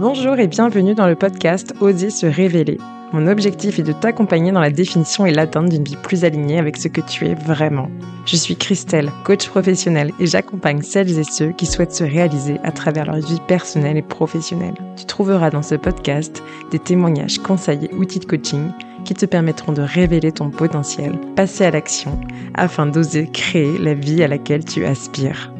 Bonjour et bienvenue dans le podcast Oser se révéler. Mon objectif est de t'accompagner dans la définition et l'atteinte d'une vie plus alignée avec ce que tu es vraiment. Je suis Christelle, coach professionnelle et j'accompagne celles et ceux qui souhaitent se réaliser à travers leur vie personnelle et professionnelle. Tu trouveras dans ce podcast des témoignages, conseils et outils de coaching qui te permettront de révéler ton potentiel, passer à l'action, afin d'oser créer la vie à laquelle tu aspires.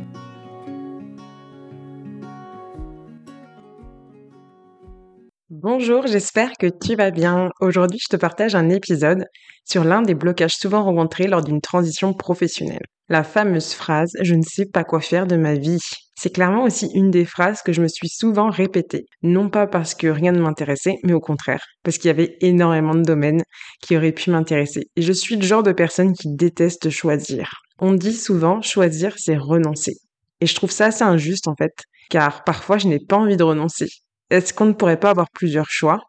Bonjour, j'espère que tu vas bien. Aujourd'hui, je te partage un épisode sur l'un des blocages souvent rencontrés lors d'une transition professionnelle. La fameuse phrase ⁇ Je ne sais pas quoi faire de ma vie ⁇ C'est clairement aussi une des phrases que je me suis souvent répétée. Non pas parce que rien ne m'intéressait, mais au contraire, parce qu'il y avait énormément de domaines qui auraient pu m'intéresser. Et je suis le genre de personne qui déteste choisir. On dit souvent choisir, c'est renoncer. Et je trouve ça assez injuste en fait, car parfois je n'ai pas envie de renoncer. Est-ce qu'on ne pourrait pas avoir plusieurs choix?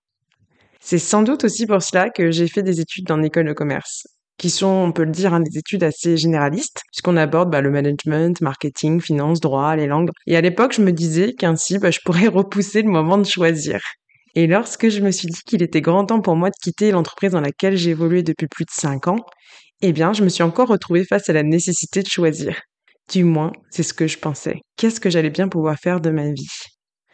C'est sans doute aussi pour cela que j'ai fait des études en école de commerce, qui sont, on peut le dire, hein, des études assez généralistes, puisqu'on aborde bah, le management, marketing, finance, droit, les langues. Et à l'époque, je me disais qu'ainsi, bah, je pourrais repousser le moment de choisir. Et lorsque je me suis dit qu'il était grand temps pour moi de quitter l'entreprise dans laquelle j'ai évolué depuis plus de 5 ans, eh bien, je me suis encore retrouvée face à la nécessité de choisir. Du moins, c'est ce que je pensais. Qu'est-ce que j'allais bien pouvoir faire de ma vie?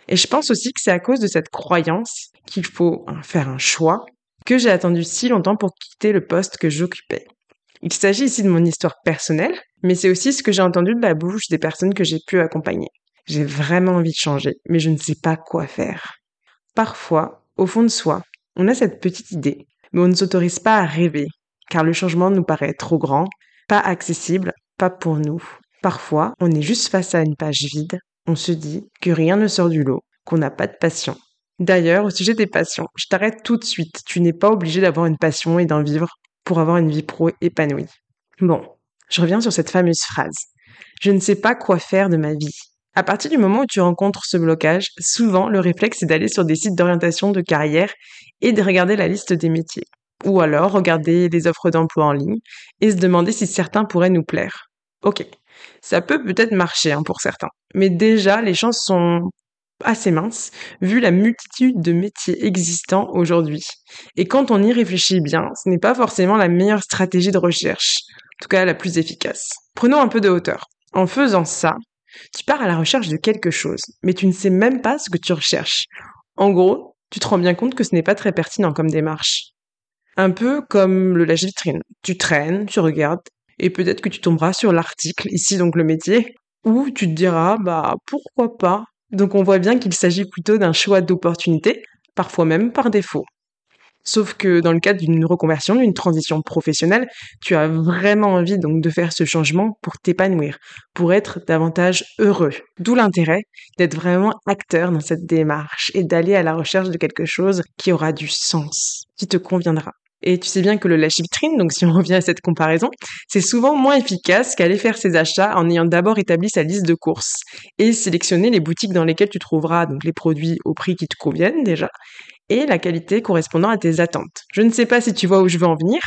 Et je pense aussi que c'est à cause de cette croyance qu'il faut hein, faire un choix que j'ai attendu si longtemps pour quitter le poste que j'occupais. Il s'agit ici de mon histoire personnelle, mais c'est aussi ce que j'ai entendu de la bouche des personnes que j'ai pu accompagner. J'ai vraiment envie de changer, mais je ne sais pas quoi faire. Parfois, au fond de soi, on a cette petite idée, mais on ne s'autorise pas à rêver, car le changement nous paraît trop grand, pas accessible, pas pour nous. Parfois, on est juste face à une page vide, on se dit que rien ne sort du lot, qu'on n'a pas de passion. D'ailleurs, au sujet des passions, je t'arrête tout de suite. Tu n'es pas obligé d'avoir une passion et d'en vivre pour avoir une vie pro épanouie. Bon, je reviens sur cette fameuse phrase. Je ne sais pas quoi faire de ma vie. À partir du moment où tu rencontres ce blocage, souvent le réflexe est d'aller sur des sites d'orientation de carrière et de regarder la liste des métiers. Ou alors regarder les offres d'emploi en ligne et se demander si certains pourraient nous plaire. Ok, ça peut peut-être marcher hein, pour certains. Mais déjà, les chances sont assez minces, vu la multitude de métiers existants aujourd'hui. Et quand on y réfléchit bien, ce n'est pas forcément la meilleure stratégie de recherche, en tout cas la plus efficace. Prenons un peu de hauteur. En faisant ça, tu pars à la recherche de quelque chose, mais tu ne sais même pas ce que tu recherches. En gros, tu te rends bien compte que ce n'est pas très pertinent comme démarche. Un peu comme le lèche-vitrine. Tu traînes, tu regardes, et peut-être que tu tomberas sur l'article, ici donc le métier, où tu te diras, bah pourquoi pas. Donc on voit bien qu'il s'agit plutôt d'un choix d'opportunité, parfois même par défaut. Sauf que dans le cadre d'une reconversion, d'une transition professionnelle, tu as vraiment envie donc de faire ce changement pour t'épanouir, pour être davantage heureux. D'où l'intérêt d'être vraiment acteur dans cette démarche et d'aller à la recherche de quelque chose qui aura du sens, qui te conviendra. Et tu sais bien que le lâche-vitrine, donc si on revient à cette comparaison, c'est souvent moins efficace qu'aller faire ses achats en ayant d'abord établi sa liste de courses et sélectionner les boutiques dans lesquelles tu trouveras donc les produits au prix qui te conviennent déjà et la qualité correspondant à tes attentes. Je ne sais pas si tu vois où je veux en venir,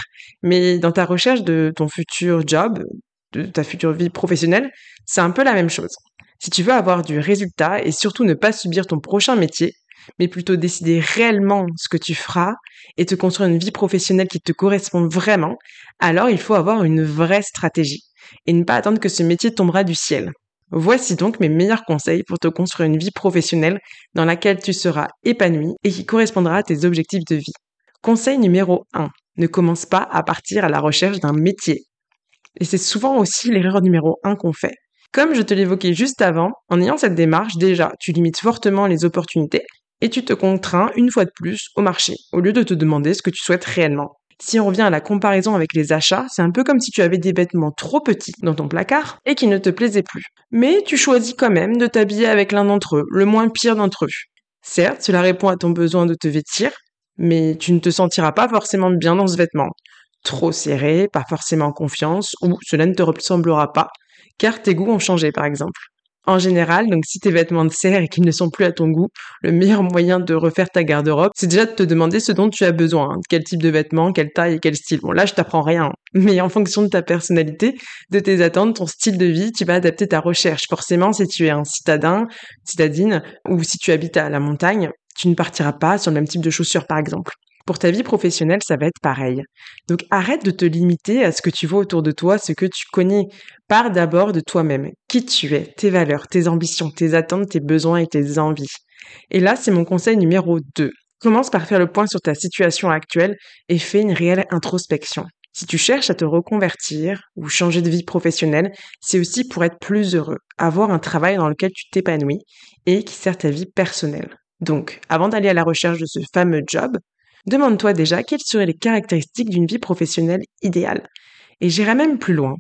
mais dans ta recherche de ton futur job, de ta future vie professionnelle, c'est un peu la même chose. Si tu veux avoir du résultat et surtout ne pas subir ton prochain métier, mais plutôt décider réellement ce que tu feras et te construire une vie professionnelle qui te correspond vraiment, alors il faut avoir une vraie stratégie et ne pas attendre que ce métier tombera du ciel. Voici donc mes meilleurs conseils pour te construire une vie professionnelle dans laquelle tu seras épanoui et qui correspondra à tes objectifs de vie. Conseil numéro 1. Ne commence pas à partir à la recherche d'un métier. Et c'est souvent aussi l'erreur numéro 1 qu'on fait. Comme je te l'évoquais juste avant, en ayant cette démarche, déjà, tu limites fortement les opportunités et tu te contrains une fois de plus au marché, au lieu de te demander ce que tu souhaites réellement. Si on revient à la comparaison avec les achats, c'est un peu comme si tu avais des vêtements trop petits dans ton placard et qui ne te plaisaient plus. Mais tu choisis quand même de t'habiller avec l'un d'entre eux, le moins pire d'entre eux. Certes, cela répond à ton besoin de te vêtir, mais tu ne te sentiras pas forcément bien dans ce vêtement. Trop serré, pas forcément confiance, ou cela ne te ressemblera pas, car tes goûts ont changé par exemple. En général, donc si tes vêtements te serrent et qu'ils ne sont plus à ton goût, le meilleur moyen de refaire ta garde-robe, c'est déjà de te demander ce dont tu as besoin, hein. quel type de vêtements, quelle taille et quel style. Bon là, je t'apprends rien, hein. mais en fonction de ta personnalité, de tes attentes, ton style de vie, tu vas adapter ta recherche. Forcément, si tu es un citadin, citadine, ou si tu habites à la montagne, tu ne partiras pas sur le même type de chaussures, par exemple. Pour ta vie professionnelle, ça va être pareil. Donc arrête de te limiter à ce que tu vois autour de toi, ce que tu connais. Pars d'abord de toi-même, qui tu es, tes valeurs, tes ambitions, tes attentes, tes besoins et tes envies. Et là, c'est mon conseil numéro 2. Commence par faire le point sur ta situation actuelle et fais une réelle introspection. Si tu cherches à te reconvertir ou changer de vie professionnelle, c'est aussi pour être plus heureux, avoir un travail dans lequel tu t'épanouis et qui sert ta vie personnelle. Donc, avant d'aller à la recherche de ce fameux job, Demande-toi déjà quelles seraient les caractéristiques d'une vie professionnelle idéale. Et j'irai même plus loin.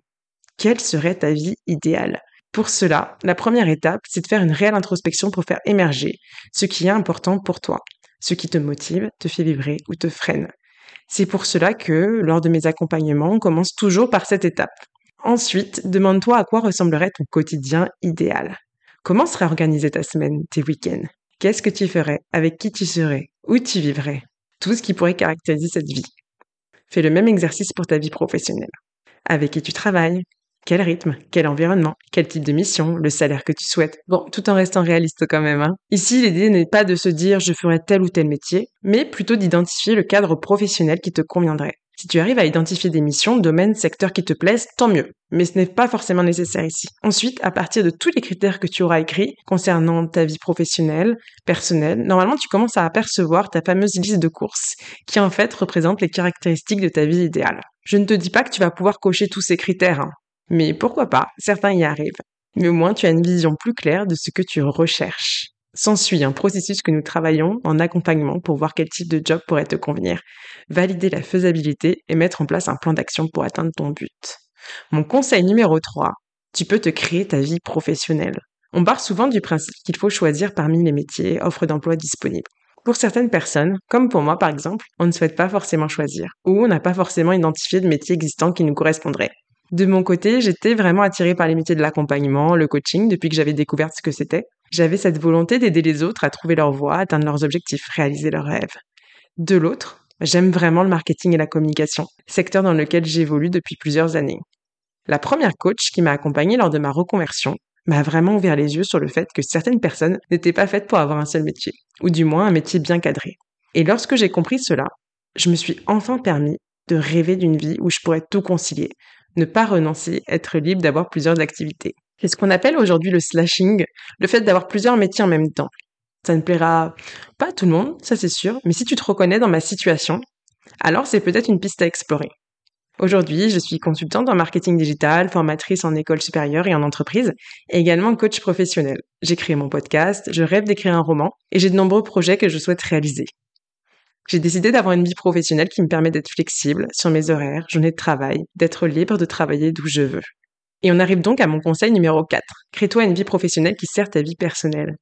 Quelle serait ta vie idéale? Pour cela, la première étape, c'est de faire une réelle introspection pour faire émerger ce qui est important pour toi, ce qui te motive, te fait vibrer ou te freine. C'est pour cela que, lors de mes accompagnements, on commence toujours par cette étape. Ensuite, demande-toi à quoi ressemblerait ton quotidien idéal. Comment serait organisée ta semaine, tes week-ends? Qu'est-ce que tu ferais? Avec qui tu serais? Où tu vivrais? Tout ce qui pourrait caractériser cette vie. Fais le même exercice pour ta vie professionnelle. Avec qui tu travailles, quel rythme, quel environnement, quel type de mission, le salaire que tu souhaites. Bon, tout en restant réaliste quand même. Hein. Ici, l'idée n'est pas de se dire je ferai tel ou tel métier, mais plutôt d'identifier le cadre professionnel qui te conviendrait. Si tu arrives à identifier des missions, domaines, secteurs qui te plaisent, tant mieux. Mais ce n'est pas forcément nécessaire ici. Ensuite, à partir de tous les critères que tu auras écrits concernant ta vie professionnelle, personnelle, normalement tu commences à apercevoir ta fameuse liste de courses, qui en fait représente les caractéristiques de ta vie idéale. Je ne te dis pas que tu vas pouvoir cocher tous ces critères, hein. mais pourquoi pas, certains y arrivent. Mais au moins tu as une vision plus claire de ce que tu recherches. S'ensuit un processus que nous travaillons en accompagnement pour voir quel type de job pourrait te convenir, valider la faisabilité et mettre en place un plan d'action pour atteindre ton but. Mon conseil numéro 3, tu peux te créer ta vie professionnelle. On part souvent du principe qu'il faut choisir parmi les métiers, offres d'emploi disponibles. Pour certaines personnes, comme pour moi par exemple, on ne souhaite pas forcément choisir, ou on n'a pas forcément identifié de métier existant qui nous correspondrait. De mon côté, j'étais vraiment attirée par les métiers de l'accompagnement, le coaching, depuis que j'avais découvert ce que c'était. J'avais cette volonté d'aider les autres à trouver leur voie, atteindre leurs objectifs, réaliser leurs rêves. De l'autre, j'aime vraiment le marketing et la communication, secteur dans lequel j'évolue depuis plusieurs années. La première coach qui m'a accompagnée lors de ma reconversion m'a vraiment ouvert les yeux sur le fait que certaines personnes n'étaient pas faites pour avoir un seul métier, ou du moins un métier bien cadré. Et lorsque j'ai compris cela, je me suis enfin permis de rêver d'une vie où je pourrais tout concilier, ne pas renoncer, être libre d'avoir plusieurs activités. C'est ce qu'on appelle aujourd'hui le slashing, le fait d'avoir plusieurs métiers en même temps. Ça ne plaira pas à tout le monde, ça c'est sûr, mais si tu te reconnais dans ma situation, alors c'est peut-être une piste à explorer. Aujourd'hui, je suis consultante en marketing digital, formatrice en école supérieure et en entreprise, et également coach professionnel. J'ai créé mon podcast, je rêve d'écrire un roman, et j'ai de nombreux projets que je souhaite réaliser. J'ai décidé d'avoir une vie professionnelle qui me permet d'être flexible sur mes horaires, journées de travail, d'être libre de travailler d'où je veux. Et on arrive donc à mon conseil numéro 4. Crée-toi une vie professionnelle qui sert ta vie personnelle.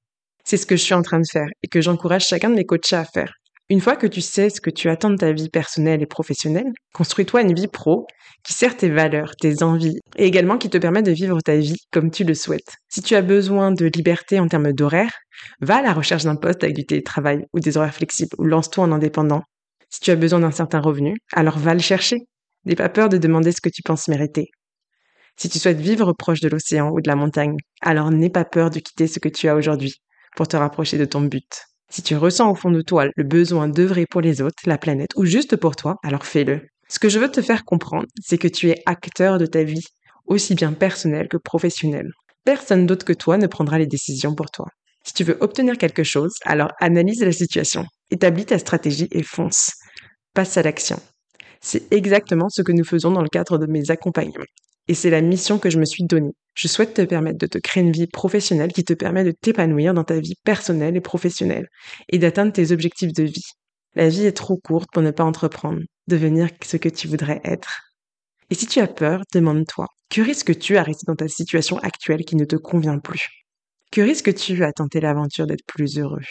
C'est ce que je suis en train de faire et que j'encourage chacun de mes coachés à faire. Une fois que tu sais ce que tu attends de ta vie personnelle et professionnelle, construis-toi une vie pro qui sert tes valeurs, tes envies et également qui te permet de vivre ta vie comme tu le souhaites. Si tu as besoin de liberté en termes d'horaire, va à la recherche d'un poste avec du télétravail ou des horaires flexibles ou lance-toi en indépendant. Si tu as besoin d'un certain revenu, alors va le chercher. N'aie pas peur de demander ce que tu penses mériter. Si tu souhaites vivre proche de l'océan ou de la montagne, alors n'aie pas peur de quitter ce que tu as aujourd'hui pour te rapprocher de ton but. Si tu ressens au fond de toi le besoin d'œuvrer pour les autres, la planète ou juste pour toi, alors fais-le. Ce que je veux te faire comprendre, c'est que tu es acteur de ta vie, aussi bien personnelle que professionnelle. Personne d'autre que toi ne prendra les décisions pour toi. Si tu veux obtenir quelque chose, alors analyse la situation, établis ta stratégie et fonce. Passe à l'action. C'est exactement ce que nous faisons dans le cadre de mes accompagnements. Et c'est la mission que je me suis donnée. Je souhaite te permettre de te créer une vie professionnelle qui te permet de t'épanouir dans ta vie personnelle et professionnelle et d'atteindre tes objectifs de vie. La vie est trop courte pour ne pas entreprendre, devenir ce que tu voudrais être. Et si tu as peur, demande-toi, que risques-tu à rester dans ta situation actuelle qui ne te convient plus? Que risques-tu à tenter l'aventure d'être plus heureux?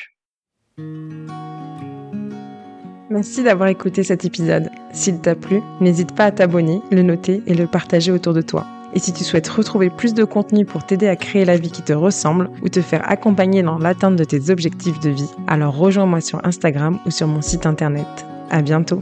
Merci d'avoir écouté cet épisode. S'il t'a plu, n'hésite pas à t'abonner, le noter et le partager autour de toi. Et si tu souhaites retrouver plus de contenu pour t'aider à créer la vie qui te ressemble ou te faire accompagner dans l'atteinte de tes objectifs de vie, alors rejoins-moi sur Instagram ou sur mon site internet. À bientôt!